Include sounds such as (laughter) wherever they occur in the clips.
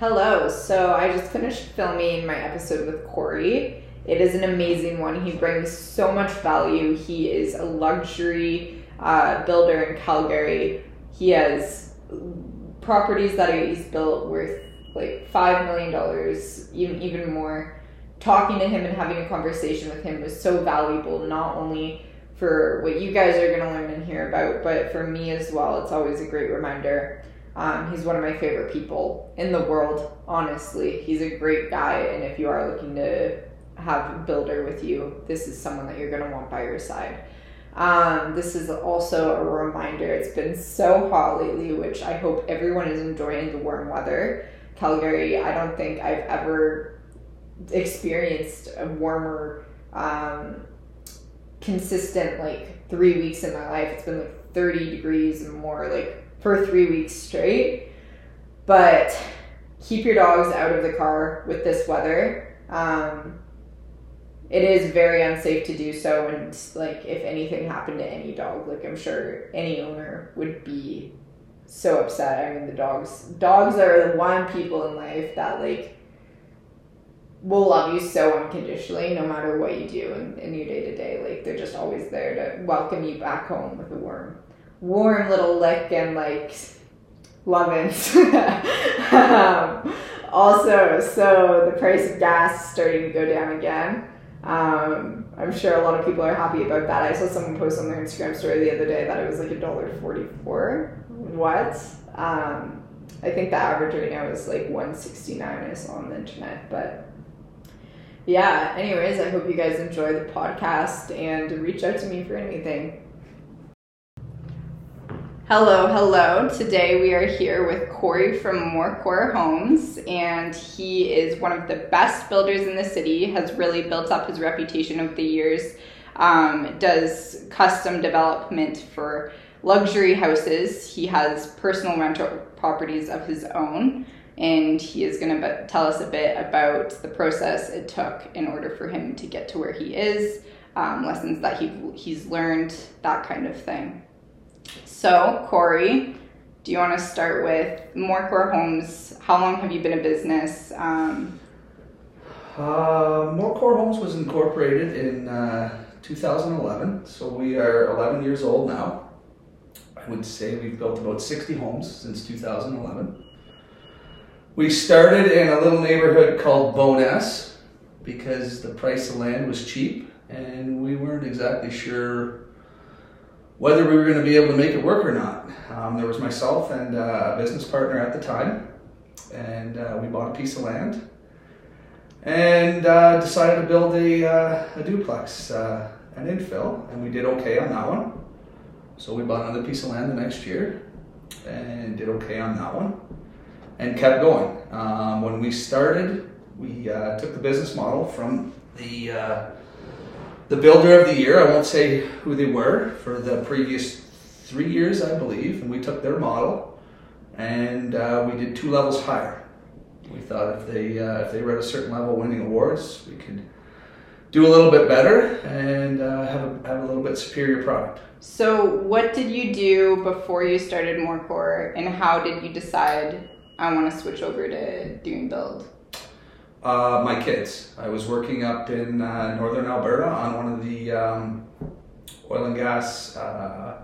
Hello. So I just finished filming my episode with Cory. It is an amazing one. He brings so much value. He is a luxury uh, builder in Calgary. He has properties that he's built worth like five million dollars, even even more. Talking to him and having a conversation with him was so valuable, not only for what you guys are going to learn and hear about, but for me as well. It's always a great reminder. Um, he's one of my favorite people in the world, honestly. He's a great guy, and if you are looking to have a builder with you, this is someone that you're going to want by your side. Um, this is also a reminder. It's been so hot lately, which I hope everyone is enjoying the warm weather. Calgary, I don't think I've ever experienced a warmer, um, consistent like three weeks in my life. It's been like 30 degrees and more like for three weeks straight. But keep your dogs out of the car with this weather. Um, it is very unsafe to do so and like if anything happened to any dog like i'm sure any owner would be so upset i mean the dogs dogs are the one people in life that like will love you so unconditionally no matter what you do in, in your day to day like they're just always there to welcome you back home with a warm warm little lick and like loving (laughs) um, also so the price of gas starting to go down again um, I'm sure a lot of people are happy about that. I saw someone post on their Instagram story the other day that it was like a dollar forty-four. What? Um, I think the average right now is like one sixty-nine. I saw on the internet, but yeah. Anyways, I hope you guys enjoy the podcast and reach out to me for anything. Hello, hello. Today we are here with Cory from MorCor Homes, and he is one of the best builders in the city, has really built up his reputation over the years, um, does custom development for luxury houses. He has personal rental properties of his own, and he is going to tell us a bit about the process it took in order for him to get to where he is, um, lessons that he, he's learned, that kind of thing. So, Cory, do you want to start with MorCor Homes? How long have you been a business? Um, uh, MorCor Homes was incorporated in uh, 2011, so we are 11 years old now. I would say we've built about 60 homes since 2011. We started in a little neighborhood called Bowness because the price of land was cheap and we weren't exactly sure whether we were going to be able to make it work or not. Um, there was myself and uh, a business partner at the time, and uh, we bought a piece of land and uh, decided to build a, uh, a duplex, uh, an infill, and we did okay on that one. So we bought another piece of land the next year and did okay on that one and kept going. Um, when we started, we uh, took the business model from the the builder of the year. I won't say who they were for the previous three years, I believe, and we took their model and uh, we did two levels higher. We thought if they uh, if they were at a certain level, winning awards, we could do a little bit better and uh, have a have a little bit superior product. So, what did you do before you started MorCor, and how did you decide I want to switch over to doing build? Uh, my kids. I was working up in uh, northern Alberta on one of the um, oil and gas uh,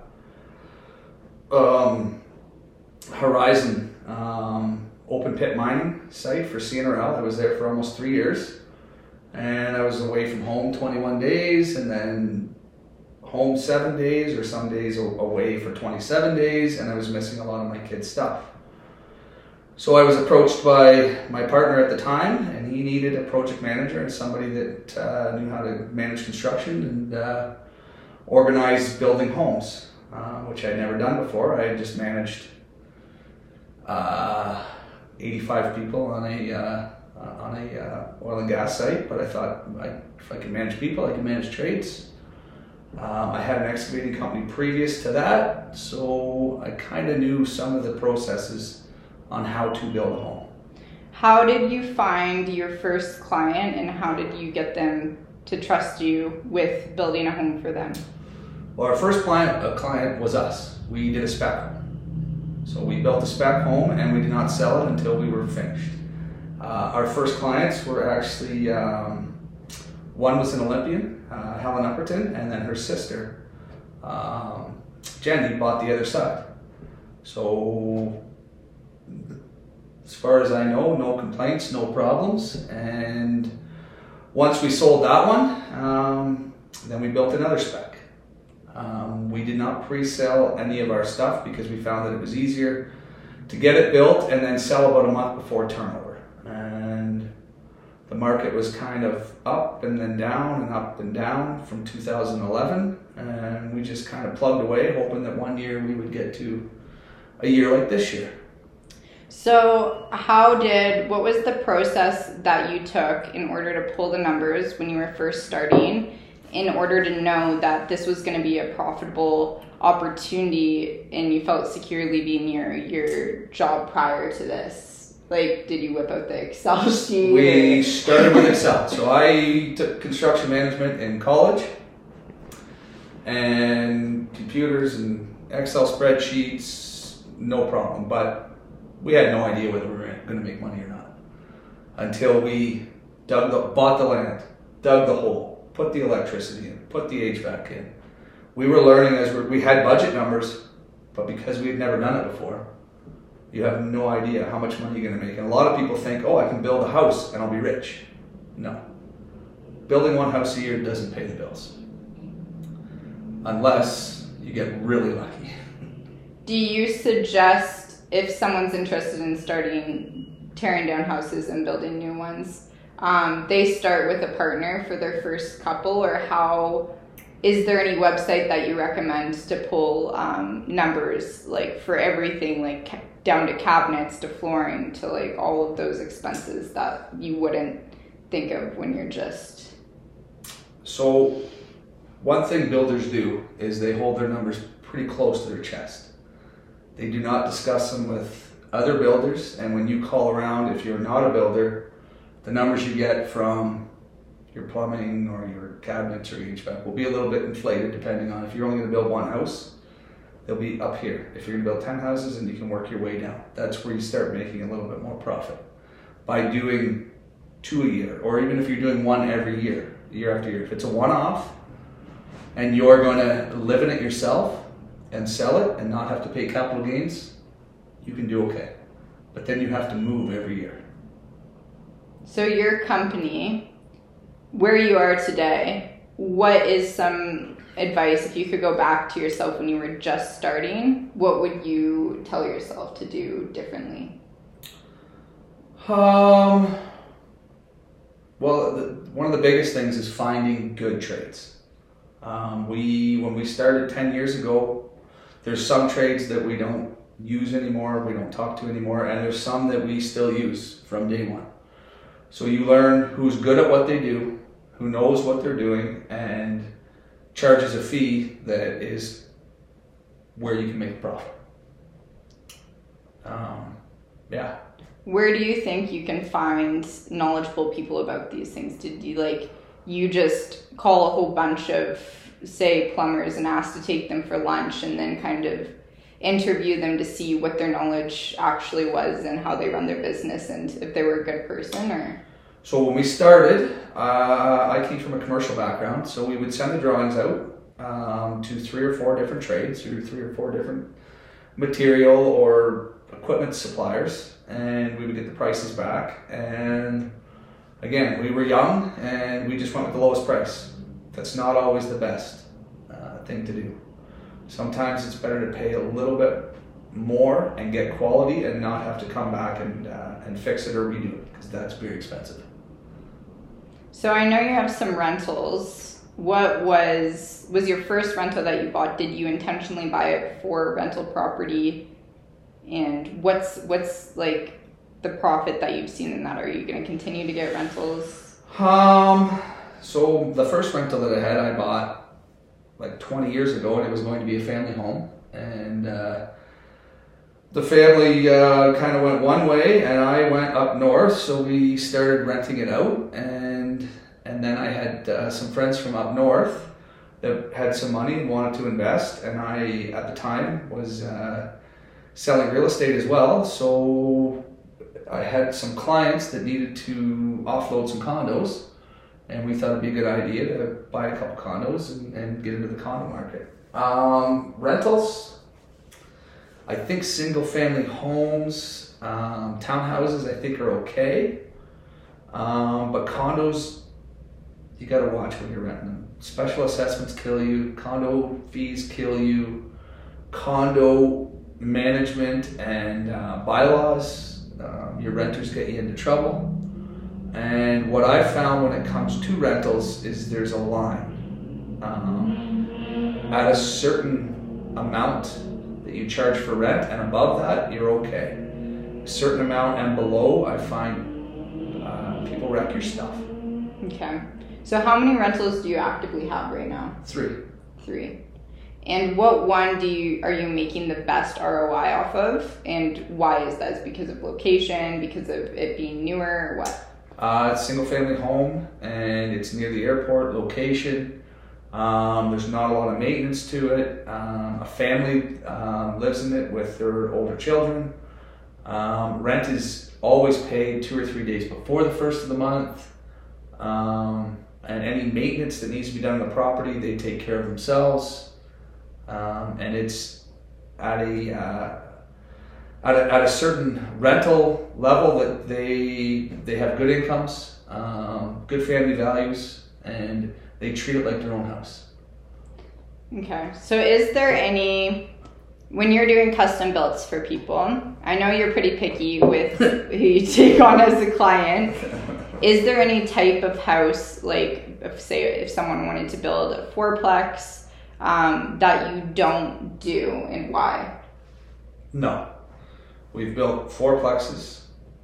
um, Horizon um, open pit mining site for CNRL. I was there for almost three years, and I was away from home 21 days, and then home seven days, or some days away for 27 days, and I was missing a lot of my kids' stuff. So I was approached by my partner at the time, he needed a project manager and somebody that uh, knew how to manage construction and uh, organize building homes, uh, which I'd never done before. I had just managed uh, 85 people on a uh, on a uh, oil and gas site, but I thought I, if I can manage people, I can manage trades. Um, I had an excavating company previous to that, so I kind of knew some of the processes on how to build a home. How did you find your first client and how did you get them to trust you with building a home for them? Well, our first client, a client was us. We did a spec home. So we built a spec home and we did not sell it until we were finished. Uh, our first clients were actually um, one was an Olympian, uh, Helen Upperton, and then her sister, um, Jenny, bought the other side. So, as far as I know, no complaints, no problems. And once we sold that one, um, then we built another spec. Um, we did not pre-sell any of our stuff because we found that it was easier to get it built and then sell about a month before turnover. And the market was kind of up and then down and up and down from 2011. And we just kind of plugged away, hoping that one year we would get to a year like this year. So, how did what was the process that you took in order to pull the numbers when you were first starting in order to know that this was going to be a profitable opportunity and you felt secure leaving your your job prior to this? Like, did you whip out the Excel (laughs) sheet? We started with Excel. So I took construction management in college and computers and Excel spreadsheets, no problem. But we had no idea whether we were going to make money or not until we dug the, bought the land, dug the hole, put the electricity in, put the HVAC in. We were learning as we we had budget numbers, but because we had never done it before, you have no idea how much money you're going to make. And a lot of people think, oh, I can build a house and I'll be rich. No. Building one house a year doesn't pay the bills. Unless you get really lucky. Do you suggest if someone's interested in starting tearing down houses and building new ones, um, they start with a partner for their first couple, or how? Is there any website that you recommend to pull um, numbers like for everything, like down to cabinets to flooring to like all of those expenses that you wouldn't think of when you're just So, one thing builders do is they hold their numbers pretty close to their chest. They do not discuss them with other builders, and when you call around, if you're not a builder, the numbers you get from your plumbing or your cabinets or HVAC will be a little bit inflated depending on if you're only going to build one house. They'll be up here. If you're going to build 10 houses and you can work your way down, that's where you start making a little bit more profit. By doing two a year, or even if you're doing one every year, year after year. If it's a one off and you're going to live in it yourself and sell it and not have to pay capital gains, you can do okay. But then you have to move every year. So your company, where you are today, what is some advice if you could go back to yourself when you were just starting? What would you tell yourself to do differently? Um, well, the, one of the biggest things is finding good trades. Um, we when we started ten years ago, there's some trades that we don't use anymore, we don't talk to anymore, and there's some that we still use from day one. So you learn who's good at what they do, who knows what they're doing, and charges a fee that is where you can make a profit. Um, yeah. Where do you think you can find knowledgeable people about these things? Did you like you just call a whole bunch of say plumbers and ask to take them for lunch and then kind of interview them to see what their knowledge actually was and how they run their business and if they were a good person or So when we started, uh, I came from a commercial background, so we would send the drawings out um, to three or four different trades, or three or four different material or equipment suppliers, and we would get the prices back. And again, we were young, and we just went with the lowest price. That's not always the best uh, thing to do. Sometimes it's better to pay a little bit more and get quality, and not have to come back and uh, and fix it or redo it because that's very expensive. So I know you have some rentals. What was was your first rental that you bought? Did you intentionally buy it for rental property? And what's what's like the profit that you've seen in that? Are you going to continue to get rentals? Um, so the first rental that I had, I bought like 20 years ago, and it was going to be a family home. And uh, the family uh, kind of went one way, and I went up north. So we started renting it out, and and then I had uh, some friends from up north that had some money and wanted to invest, and I at the time was uh, selling real estate as well. So I had some clients that needed to offload some condos, and we thought it'd be a good idea to buy a couple condos and, and get into the condo market. Um, rentals, I think single family homes, um, townhouses, I think are okay. Um, but condos, you got to watch when you're renting them. Special assessments kill you, condo fees kill you, condo management and uh, bylaws, um, your renters get you into trouble. And what I found when it comes to rentals is there's a line. Um, at a certain amount that you charge for rent, and above that, you're okay. A certain amount and below, I find uh, people wreck your stuff. Okay. So how many rentals do you actively have right now? Three. Three. And what one do you are you making the best ROI off of? And why is that? Is because of location, because of it being newer, or what? Uh, it's a single family home and it's near the airport location. Um, there's not a lot of maintenance to it. Um, a family um, lives in it with their older children. Um, rent is always paid two or three days before the first of the month. Um, and any maintenance that needs to be done on the property, they take care of themselves. Um, and it's at a, uh, at a at a certain rental level that they they have good incomes, um, good family values, and they treat it like their own house. Okay. So is there any when you're doing custom builds for people? I know you're pretty picky with (laughs) who you take on as a client. Is there any type of house, like if say if someone wanted to build a fourplex, um, that you don't do, and why? No, we've built fourplexes,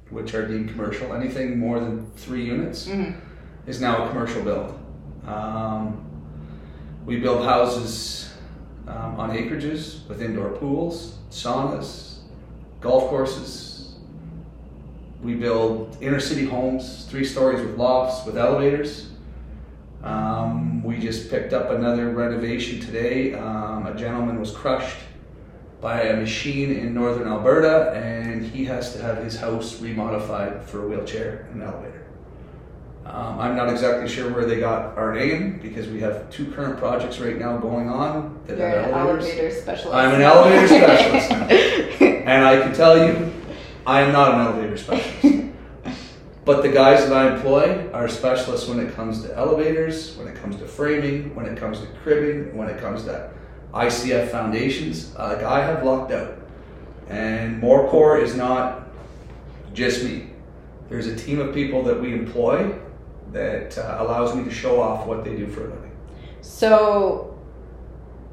which are deemed commercial. Anything more than three units Mhm. is now a commercial build. Um, we build houses um, on acreages with indoor pools, saunas, golf courses. We build inner city homes, three stories with lofts, with elevators. Um, we just picked up another renovation today. Um, a gentleman was crushed by a machine in northern Alberta, and he has to have his house remodified for a wheelchair and an elevator. Um, I'm not exactly sure where they got our name because we have two current projects right now going on that You're have an elevators. elevator specialist. I'm an elevator specialist now. (laughs) And I can tell you, I am not an elevator specialist. But the guys that I employ are specialists when it comes to elevators, when it comes to framing, when it comes to cribbing, when it comes to ICF foundations. Uh, Like I have locked out. And more. MorCor is not just me. There's a team of people that we employ that uh, allows me to show off what they do for a living. So,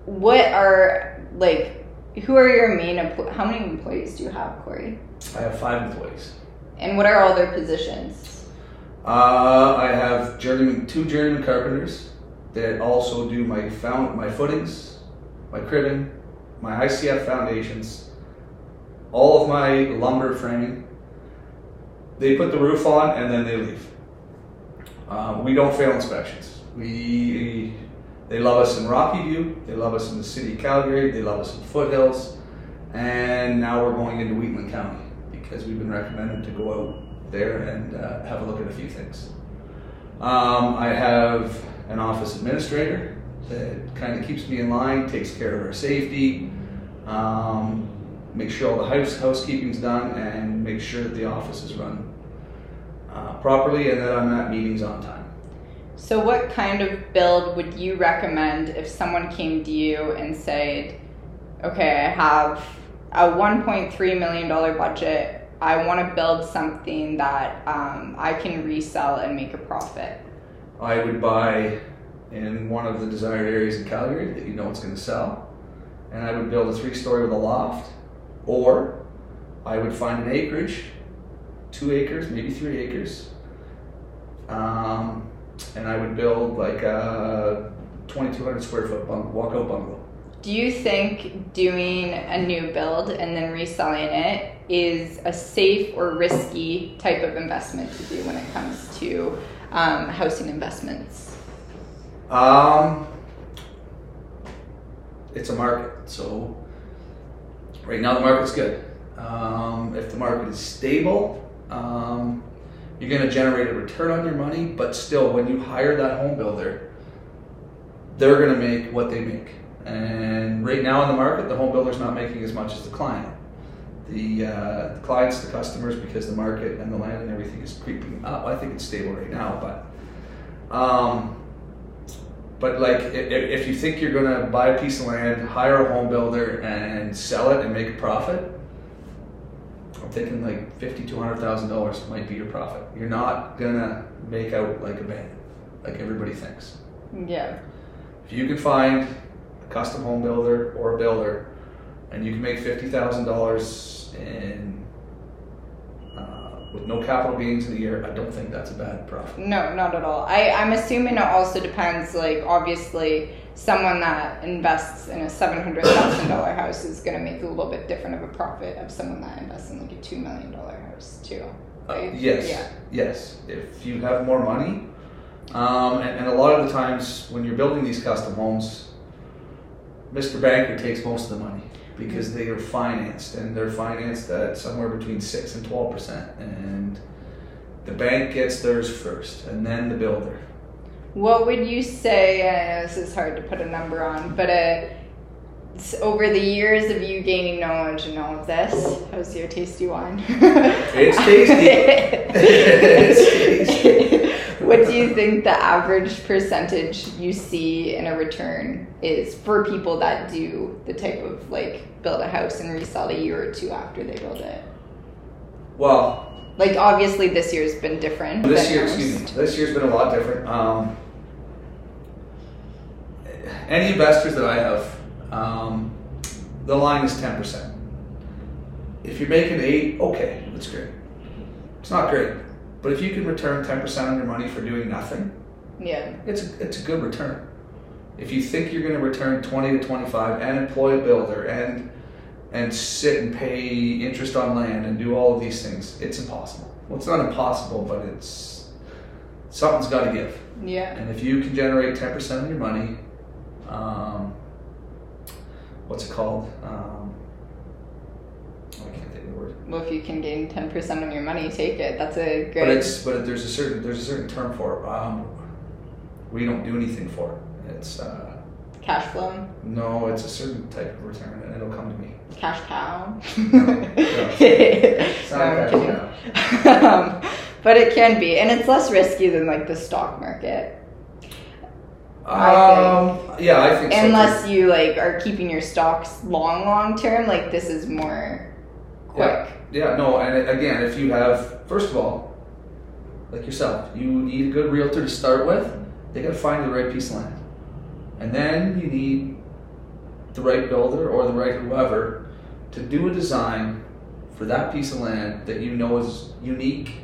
what are like? Who are your main? empl- How many employees do you have, Cory? I have five employees. And what are all their positions? Uh, I have journeyman, two journeyman carpenters that also do my found my footings, my cribbing, my ICF foundations, all of my lumber framing. They put the roof on and then they leave. Uh, we don't fail inspections. We they love us in Rocky View, they love us in the city of Calgary, they love us in Foothills, and now we're going into Wheatland County because we've been recommended to go out there and uh, have a look at a few things. Um, I have an office administrator that kind of keeps me in line, takes care of our safety, um, makes sure all the house housekeeping's done, and makes sure that the office is run uh, properly and that I'm at meetings on time. So, what kind of build would you recommend if someone came to you and said, "Okay, I have a 1.3 million dollar budget. I want to build something that um, I can resell and make a profit." I would buy in one of the desired areas in Calgary that you know it's going to sell, and I would build a three-story with a loft, or I would find an acreage, two acres, maybe three acres, um, and I would build like a 2,200 square foot bung- walkout bungalow. Do you think doing a new build and then reselling it is a safe or risky type of investment to do when it comes to um, housing investments? Um, it's a market, so right now the market's good. Um, if the market is stable, Um, you're going to generate a return on your money, but still, when you hire that home builder, they're going to make what they make. And right now in the market, the home builder's not making as much as the client. The, uh, the clients, the customers, because the market and the land and everything is creeping up. I think it's stable right now, but um, but like if, if you think you're gonna buy a piece of land, hire a home builder, and sell it and make a profit, I'm thinking like fifty to hundred thousand dollars might be your profit. You're not gonna make out like a bank, like everybody thinks. Yeah. If you can find a custom home builder or a builder, and you can make fifty thousand dollars in with no capital gains in a year, I don't think that's a bad profit. No, not at all. I, I'm assuming it also depends, like, obviously, someone that invests in a $700,000 house is going to make a little bit different of a profit of someone that invests in, like, a $2 million house, too. Uh, yes, Yeah. yes. If you have more money, um, and, and a lot of the times when you're building these custom homes, Mr. Banker takes most of the money because they are financed, and they're financed at somewhere between six and twelve percent, and the bank gets theirs first, and then the builder. What would you say? I know this is hard to put a number on, but uh, s- over the years of you gaining knowledge and all of this, how's your tasty wine? It's tasty. (laughs) (laughs) It's tasty. What do you think the average percentage you see in a return is for people that do the type of like build a house and resell a year or two after they build it? Well, Like obviously this year's been different. This year, most. excuse me, this year's been a lot different. Um, any investors that I have, um, the line is ten percent. If you're making eight, okay, that's great. It's not great, but if you can return ten percent on your money for doing nothing, Yeah. it's a, it's a good return. If you think you're going to return twenty to twenty-five and employ a builder and and sit and pay interest on land and do all of these things, it's impossible. Well, it's not impossible, but it's something's got to give. Yeah. And if you can generate ten percent of your money, um, what's it called? Um, oh, I can't think of the word. Well, if you can gain ten percent of your money, take it. That's a great. But it's but there's a certain there's a certain term for it. Um, we don't do anything for it. It's uh, cash flow, no, it's a certain type of return, and it'll come to me. cash cow. No, (laughs) no. It's not no. (laughs) um, but it can be, and it's less risky than like the stock market, I Um, yeah, I think so. unless you like are keeping your stocks long, long term. Like this is more quick. Yeah, no, and again, if you have, first of all, like yourself, you need a good realtor to start with. They got to find the right piece of land, and then you need the right builder or the right whoever to do a design for that piece of land that you know is unique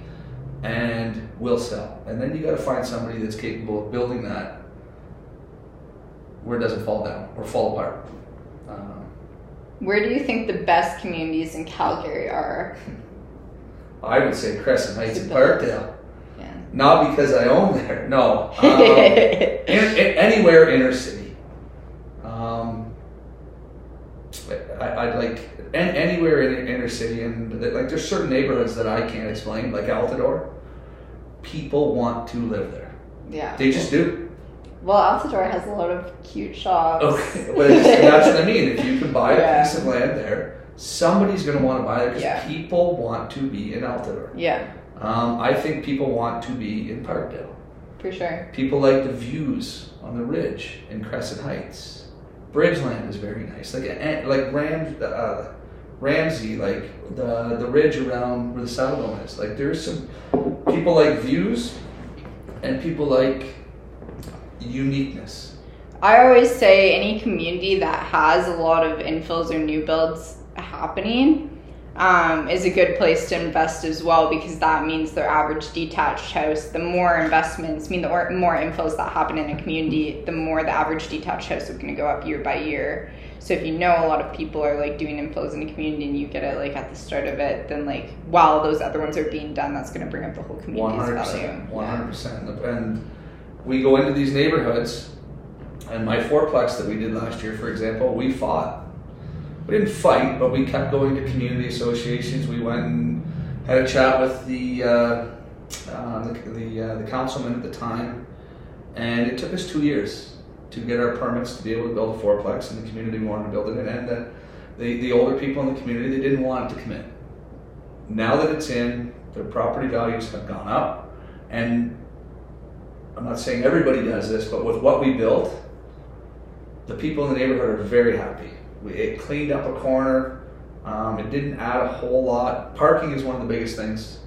and will sell. And then you got to find somebody that's capable of building that where it doesn't fall down or fall apart. Um, Where do you think the best communities in Calgary are? I would say Crescent Heights and Parkdale. Yeah. Not because I own there. (laughs) No. (laughs) Um, in, in- anywhere inner city. Um, I, I'd like an, anywhere in inner city, and like there's certain neighborhoods that I can't explain, like Altadore. People want to live there. yeah. They just do. Well, Altadore has a lot of cute shops. Okay, but that's what I mean. If you can buy a Yeah. piece of land there, somebody's going to want to buy there because Yeah. people want to be in Altadore. Yeah, Um, I think people want to be in Parkdale. for sure. People like the views on the ridge in Crescent Heights. Bridgeland is very nice. Like eh, like Ram, uh, Ramsay, like the the ridge around where the Saddledome is. Like there's some people like views, and people like uniqueness. I always say any community that has a lot of infills or new builds happening um, is a good place to invest as well because that means their average detached house, the more investments, I mean, the more infills that happen in a community, the more the average detached house is going to go up year by year. So if you know a lot of people are like doing infills in a community and you get it like at the start of it, then like while those other ones are being done, that's going to bring up the whole community's hundred value. percent. One hundred percent. And we go into these neighborhoods, and my fourplex that we did last year, for example, we fought. We didn't fight, but we kept going to community associations. We went and had a chat with the uh, uh, the the, uh, the councilman at the time, and it took us two years to get our permits to be able to build a fourplex in the community we wanted to build it in, and uh, the the older people in the community they didn't want it to come in. Now that it's in, their property values have gone up, and I'm not saying everybody does this, but with what we built, the people in the neighborhood are very happy. We, it cleaned up a corner. Um, it didn't add a whole lot. Parking is one of the biggest things,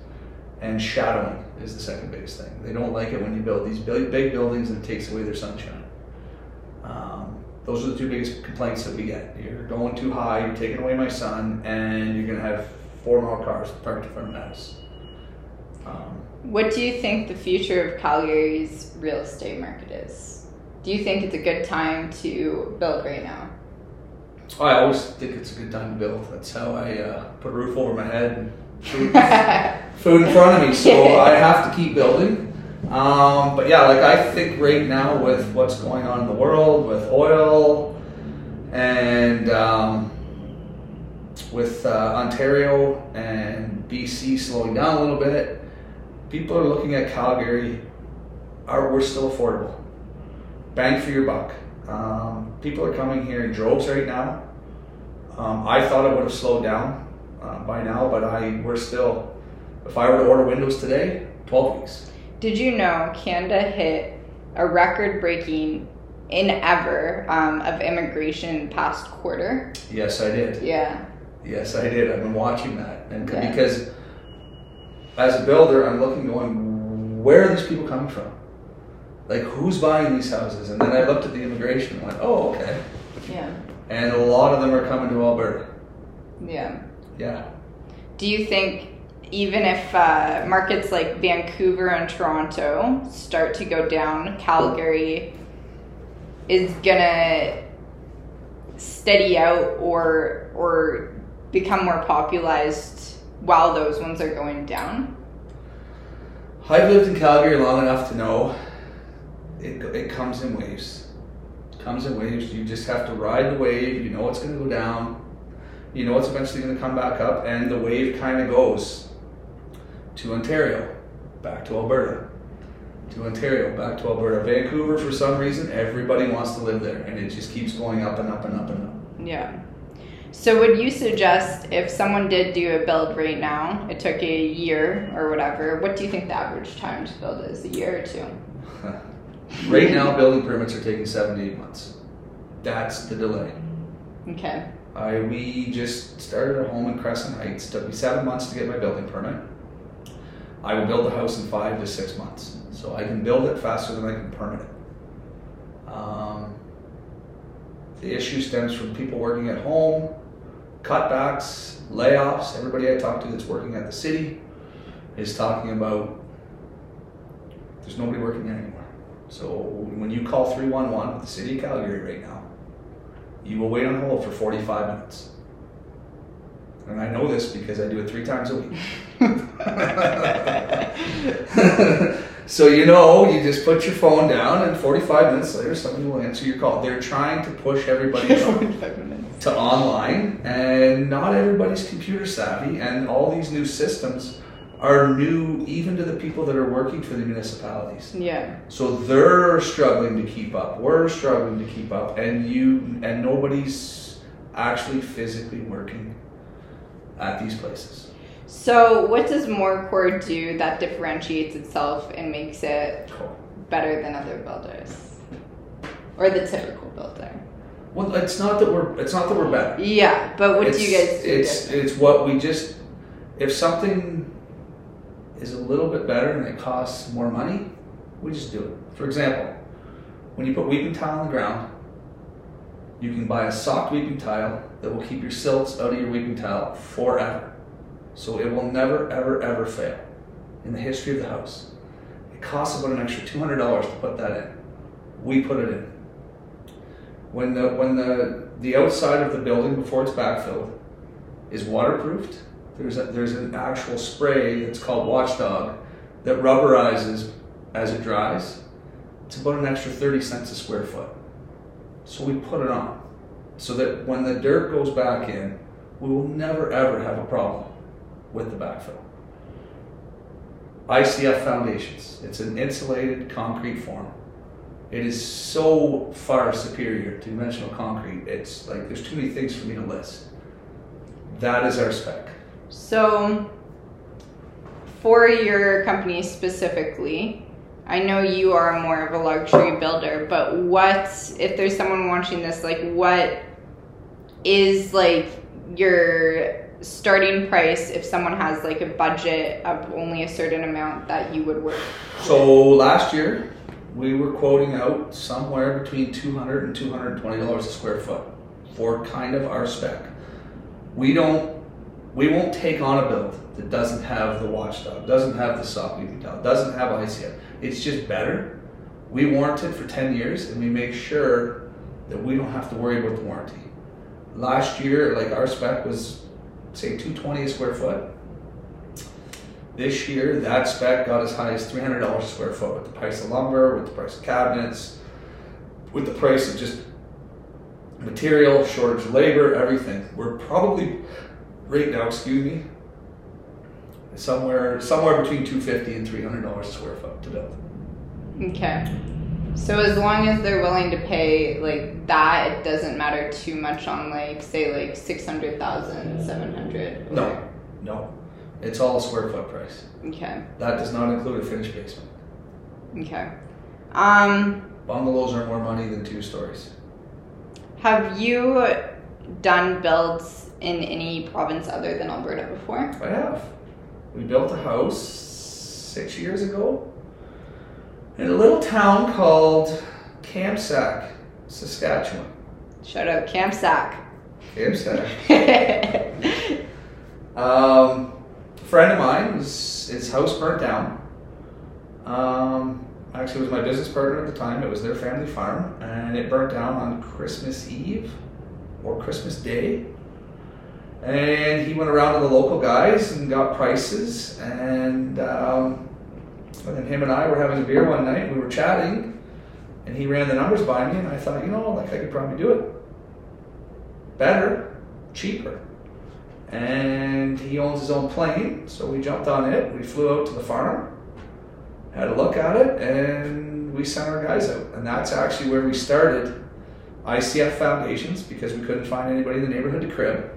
and shadowing is the second biggest thing. They don't like it when you build these big, buildings and it takes away their sunshine. Um, those are the two biggest complaints that we get. You're going too high, you're taking away my sun, and you're going to have four more cars parked in front of the house. Um, What do you think the future of Calgary's real estate market is? Do you think it's a good time to build right now? I always think it's a good time to build. That's how I uh, put a roof over my head and food, (laughs) food in front of me. So (laughs) I have to keep building. Um, but yeah, like I think right now with what's going on in the world with oil and um, with uh, Ontario and BC slowing down a little bit, people are looking at Calgary. Are we're still affordable? Bang for your buck. Um, people are coming here in droves right now. Um, I thought it would have slowed down uh, by now, but I we're still. If I were to order windows today, twelve weeks. Did you know Canada hit a record breaking in ever um, of immigration past quarter? Yes, I did. Yeah. Yes, I did. I've been watching that, and because as a builder, I'm looking, going, where are these people coming from? Like, who's buying these houses? And then I looked at the immigration and went, oh, okay. Yeah. And a lot of them are coming to Alberta. Yeah. Yeah. Do you think even if uh, markets like Vancouver and Toronto start to go down, Calgary is gonna steady out or or become more popularized while those ones are going down? I've lived in Calgary long enough to know it, it comes in waves. It comes in waves. You just have to ride the wave. You know it's going to go down. You know it's eventually going to come back up, and the wave kind of goes to Ontario, back to Alberta, to Ontario, back to Alberta. Vancouver, for some reason, everybody wants to live there, and it just keeps going up and up and up and up. Yeah. So would you suggest if someone did do a build right now, it took a year or whatever, what do you think the average time to build is? A year or two? (laughs) Right now, building permits are taking seven to eight months. That's the delay. Okay. I we just started a home in Crescent Heights. Took me seven months to get my building permit. I will build the house in five to six months, so I can build it faster than I can permit it. Um, the issue stems from people working at home, cutbacks, layoffs. Everybody I talk to that's working at the city is talking about there's nobody working there anymore. So when you call 311 with the city of Calgary right now, you will wait on hold for 45 minutes. And I know this because I do it three times a week. (laughs) so you know, you just put your phone down, and 45 minutes later, somebody will answer your call. They're trying to push everybody (laughs) 45 minutes. To online, and not everybody's computer savvy, and all these new systems are new even to the people that are working for the municipalities. Yeah. So they're struggling to keep up. We're struggling to keep up, and you and nobody's actually physically working at these places. So what does MorCor do that differentiates itself and makes it Cool. better than other builders? Or the typical builder? Well, it's not that we're it's not that we're better. Yeah, but what it's, do you guys do? It's different? it's what we just if something is a little bit better and it costs more money, we just do it. For example, when you put weeping tile on the ground, you can buy a soft weeping tile that will keep your silts out of your weeping tile forever. So it will never, ever, ever fail in the history of the house. It costs about an extra two hundred dollars to put that in. We put it in. When the when the the outside of the building before it's backfilled is waterproofed, there's a, there's an actual spray that's called Watchdog that rubberizes as it dries. It's about an extra thirty cents a square foot. So we put it on, so that when the dirt goes back in, we will never ever have a problem with the backfill. ICF foundations. It's an insulated concrete form. It is so far superior to dimensional concrete. It's like there's too many things for me to list. That is our spec. So, for your company specifically, I know you are more of a luxury builder, but what if there's someone watching this? Like, what is like your starting price if someone has like a budget of only a certain amount that you would work? So last year, we were quoting out somewhere between 200 and 220 dollars a square foot for kind of our spec. We don't, we won't take on a build that doesn't have the watchdog, doesn't have the soft detail, doesn't have ICF. It's just better. We warrant it for 10 years, and we make sure that we don't have to worry about the warranty. Last year, like our spec was, say, 220 a square foot. This year, that spec got as high as three hundred dollars a square foot with the price of lumber, with the price of cabinets, with the price of just material, shortage of labor, everything. We're probably right now, excuse me, somewhere somewhere between two fifty and three hundred dollars a square foot to build. Okay. So as long as they're willing to pay like that, it doesn't matter too much on like say like 600,000, 700. or- No, no, it's all a square foot price. Okay. That does not include a finished basement. Okay. Um Bungalows are more money than two stories. have you done builds in any province other than Alberta before? I have. We built a house six years ago in a little town called Kamsack, Saskatchewan. Shout out Camp Sack. Kamsack. (laughs) Um, friend of mine, his, his house burnt down. Um, actually, it was my business partner at the time. It was their family farm, and it burnt down on Christmas Eve or Christmas Day. And he went around to the local guys and got prices. And, um, and then him and I were having a beer one night. We were chatting, and he ran the numbers by me. And I thought, you know, like I could probably do it better, cheaper and he owns his own plane, so we jumped on it. We flew out to the farm, had a look at it, and we sent our guys out. And that's actually where we started ICF Foundations because we couldn't find anybody in the neighborhood to crib.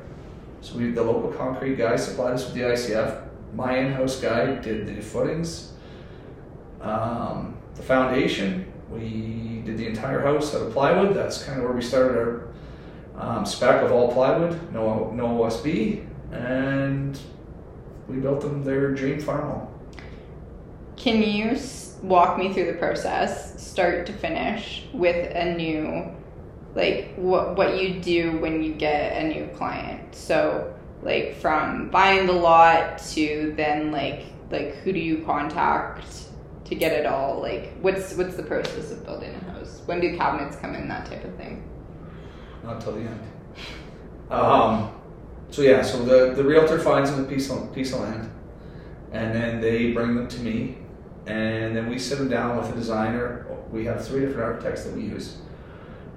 So we, the local concrete guy supplied us with the ICF. My in-house guy did the footings, um, the foundation. We did the entire house out of plywood. That's kind of where we started our um, spec of all plywood, no no OSB, and we built them their dream farm home. Can you s- walk me through the process, start to finish, with a new, like what what you do when you get a new client? So like from buying the lot to then like like who do you contact to get it all? Like what's what's the process of building a house? When do cabinets come in? That type of thing. Not till the end. (laughs) Um, so yeah, so the, the realtor finds them a piece of piece of land, and then they bring them to me, and then we sit them down with a designer. We have three different architects that we use.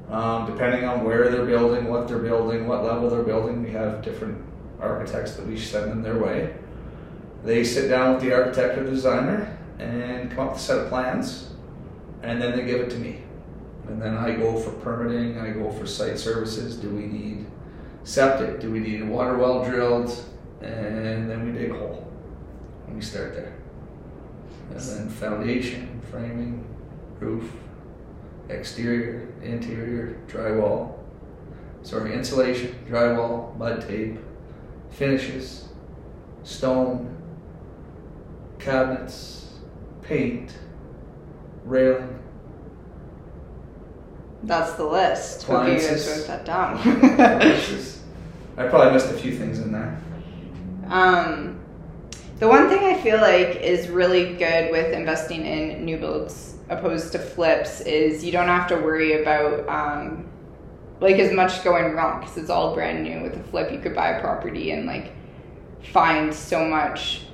Um, depending on where they're building, what they're building, what level they're building, we have different architects that we send them their way. They sit down with the architect or the designer and come up with a set of plans, and then they give it to me. And then I go for permitting, I go for site services. Do we need septic? Do we need a water well drilled? And then we dig a hole. And we start there. And then foundation, framing, roof, exterior, interior, drywall. Sorry, insulation, drywall, mud tape, finishes, stone, cabinets, paint, railing. That's the list. Hope you guys wrote that down. (laughs) I probably missed a few things in there. Um, the one thing I feel like is really good with investing in new builds opposed to flips is you don't have to worry about um, like as much going wrong because it's all brand new. With a flip, you could buy a property and like find so much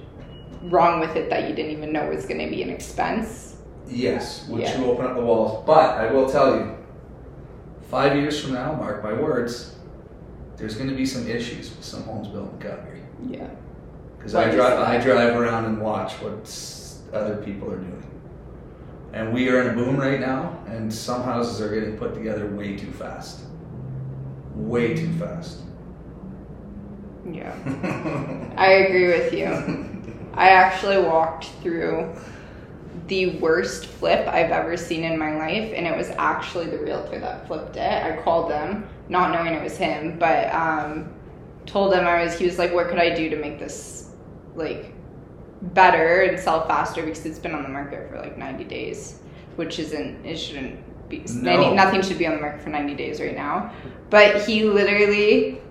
wrong with it that you didn't even know was going to be an expense. Yes, once Yeah. you open up the walls. But I will tell you, five years from now, mark my words, there's going to be some issues with some homes built in Calgary. Yeah. Because I drive. I drive around and watch what other people are doing. And we are in a boom right now, and some houses are getting put together way too fast. Way too fast. Yeah. (laughs) I agree with you. I actually walked through the worst flip I've ever seen in my life, and it was actually the realtor that flipped it. I called them, not knowing it was him, but um, told him I was. He was like, "What could I do to make this like better and sell faster?" Because it's been on the market for like ninety days, which isn't. It shouldn't be. No. 90, nothing should be on the market for ninety days right now. But he literally,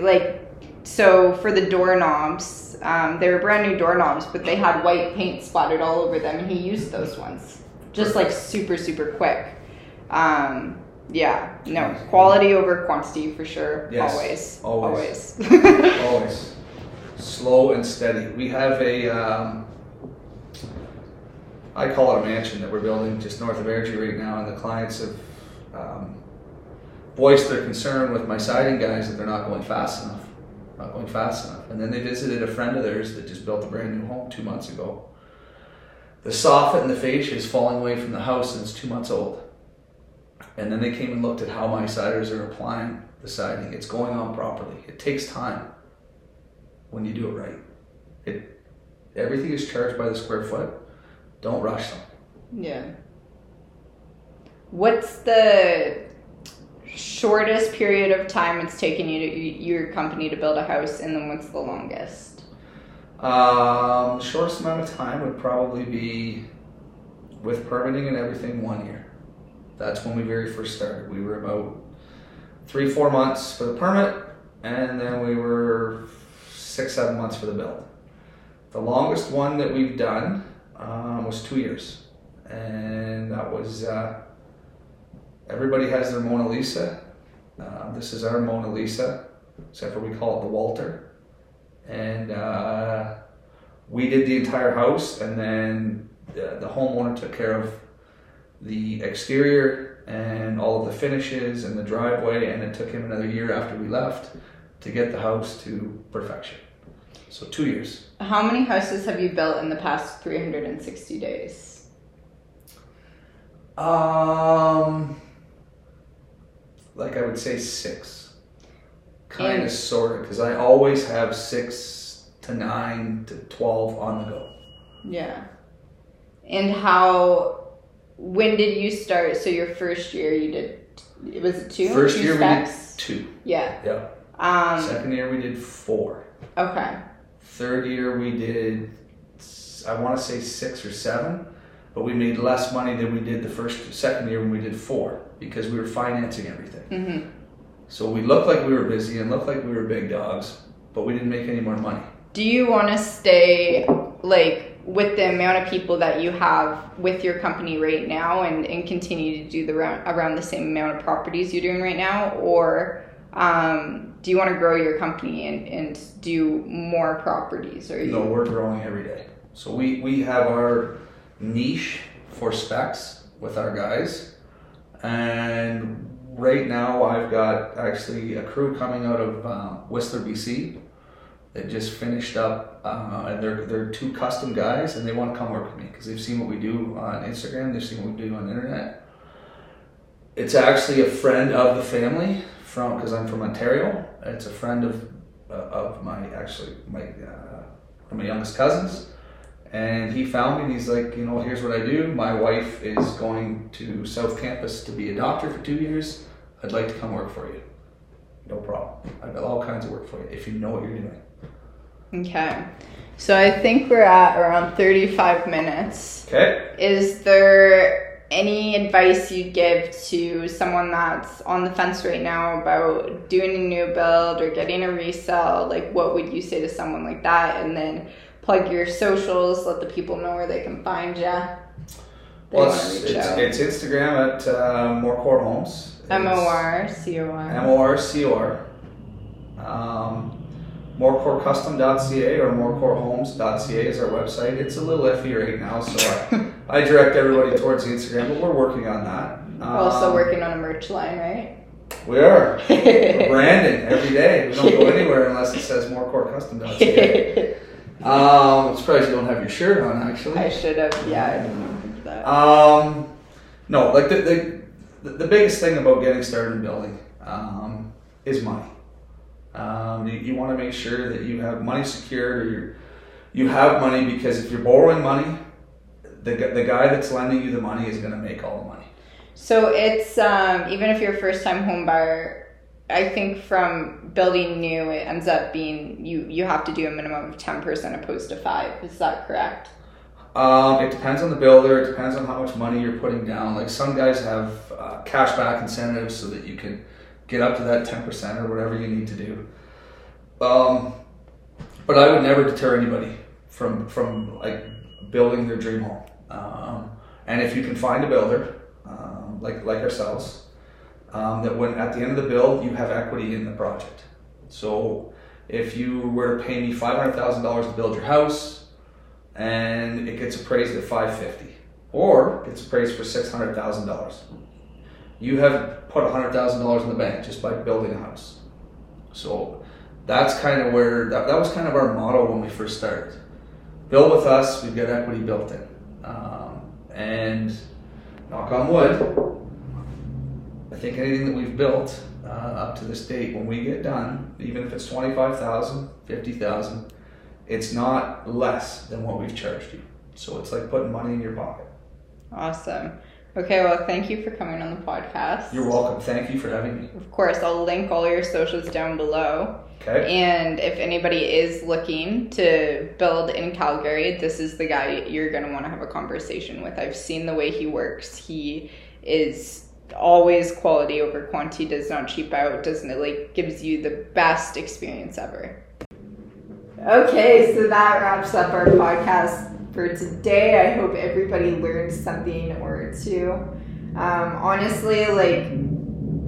like, so for the doorknobs, um, they were brand new doorknobs, but they had white paint splattered all over them, and he used those ones just like super super quick. Um, yeah, no quality over quantity for sure. Yes, always, always. always. (laughs) Always. Slow and steady. We have a, um, I call it a mansion that we're building just north of Airdrie right now, and the clients have um, voiced their concern with my siding guys that they're not going fast enough. Not going fast enough. And then they visited a friend of theirs that just built a brand new home two months ago. The soffit and the fascia is falling away from the house and it's two months old. And then they came and looked at how my siders are applying the siding. It's going on properly. It takes time when you do it right. It everything is charged by the square foot. Don't rush them. Yeah. What's the shortest period of time it's taken you to your company to build a house, and then what's the longest? Um, the shortest amount of time would probably be with permitting and everything one year. That's when we very first started. We were about three, four months for the permit, and then we were six, seven months for the build. The longest one that we've done um, was two years, and that was uh, everybody has their Mona Lisa. Uh, this is our Mona Lisa, except for we call it the Walter, and uh, we did the entire house, and then the, the homeowner took care of the exterior and all of the finishes and the driveway, and it took him another year after we left to get the house to perfection. So two years. How many houses have you built in the past 360 days? Um, like I would say six, kind of, sort of, because I always have six to nine to twelve on the go. Yeah. And how, when did you start? So your first year you did, it was it two? First two year we did two. Yeah. Yeah. Um, Second year we did four. okay. Third year we did, I want to say six or seven, but we made less money than we did the first, second year when we did four because we were financing everything. hmm So we looked like we were busy and looked like we were big dogs, but we didn't make any more money. Do you want to stay like with the amount of people that you have with your company right now and, and continue to do the round, around the same amount of properties you're doing right now? Or um, do you want to grow your company and, and do more properties? Or you, No, we're growing every day. So we, we have our niche for specs with our guys. And right now I've got actually a crew coming out of um, Whistler, BC that just finished up uh, and they're, they're two custom guys and they want to come work with me because they've seen what we do on Instagram, they've seen what we do on the internet. It's actually a friend of the family from, because I'm from Ontario. It's a friend of, uh, of my, actually, my, uh, my youngest cousins. And he found me and he's like, you know, here's what I do. My wife is going to South Campus to be a doctor for two years. I'd like to come work for you. No problem. I've got all kinds of work for you if you know what you're doing. Okay. So I think we're at around 35 minutes. Okay. Is there any advice you'd give to someone that's on the fence right now about doing a new build or getting a resale? Like, what would you say to someone like that? And then plug your socials, let the people know where they can find you. They Well, it's, it's, it's Instagram at uh, MorCor Homes. M O R C O R. M O R C O R. Um, morcorcustom.ca or morcorhomes.ca is our website. It's a little iffy right now, so I, I direct everybody towards the Instagram, but we're working on that. We're also Um, working on a merch line, right? We are. We're (laughs) branding every day. We don't go anywhere unless it says morcorcustom.ca. (laughs) Um, I'm surprised you don't have your shirt on, actually. I should have. Yeah, I didn't think of that. Um, no, like the, the the biggest thing about getting started in building um, is money. Um, you, you want to make sure that you have money secured, or you you have money because if you're borrowing money, the the guy that's lending you the money is going to make all the money. So it's um, even if you're a first time home buyer, I think from building new, it ends up being you you have to do a minimum of ten percent opposed to five. Is that correct? Um, it depends on the builder. It depends on how much money you're putting down. Like some guys have uh, cash back incentives so that you can get up to that ten percent or whatever you need to do. Um, but I would never deter anybody from from like building their dream home. Um, and if you can find a builder um, like like ourselves, um, that when at the end of the build you have equity in the project. So if you were to pay me five hundred thousand dollars to build your house and it gets appraised at 550 or gets appraised for $600,000. You have put $100,000 in the bank just by building a house. So that's kind of where that, that was kind of our model when we first started. Build with us, we've got equity built in. Um, and knock on wood, I think anything that we've built uh, up to this date, when we get done, even if it's 25,000, 50,000, it's not less than what we've charged you. So it's like putting money in your pocket. Awesome. Okay, well, thank you for coming on the podcast. You're welcome. Thank you for having me. Of course, I'll link all your socials down below. Okay. And if anybody is looking to build in Calgary, this is the guy you're going to want to have a conversation with. I've seen the way he works. He is always quality over quantity, does not cheap out, doesn't like gives you the best experience ever. Okay, so that wraps up our podcast for today. I hope everybody learned something or two. Um, honestly, like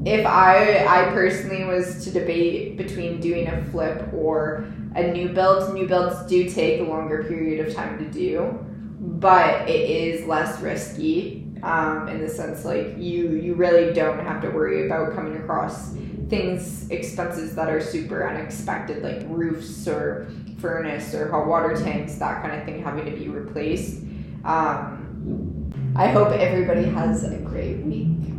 if I I personally was to debate between doing a flip or a new build, new builds do take a longer period of time to do, but it is less risky um, in the sense like you you really don't have to worry about coming across things expenses that are super unexpected like roofs or furnace or hot water tanks that kind of thing having to be replaced. Um, i hope everybody has a great week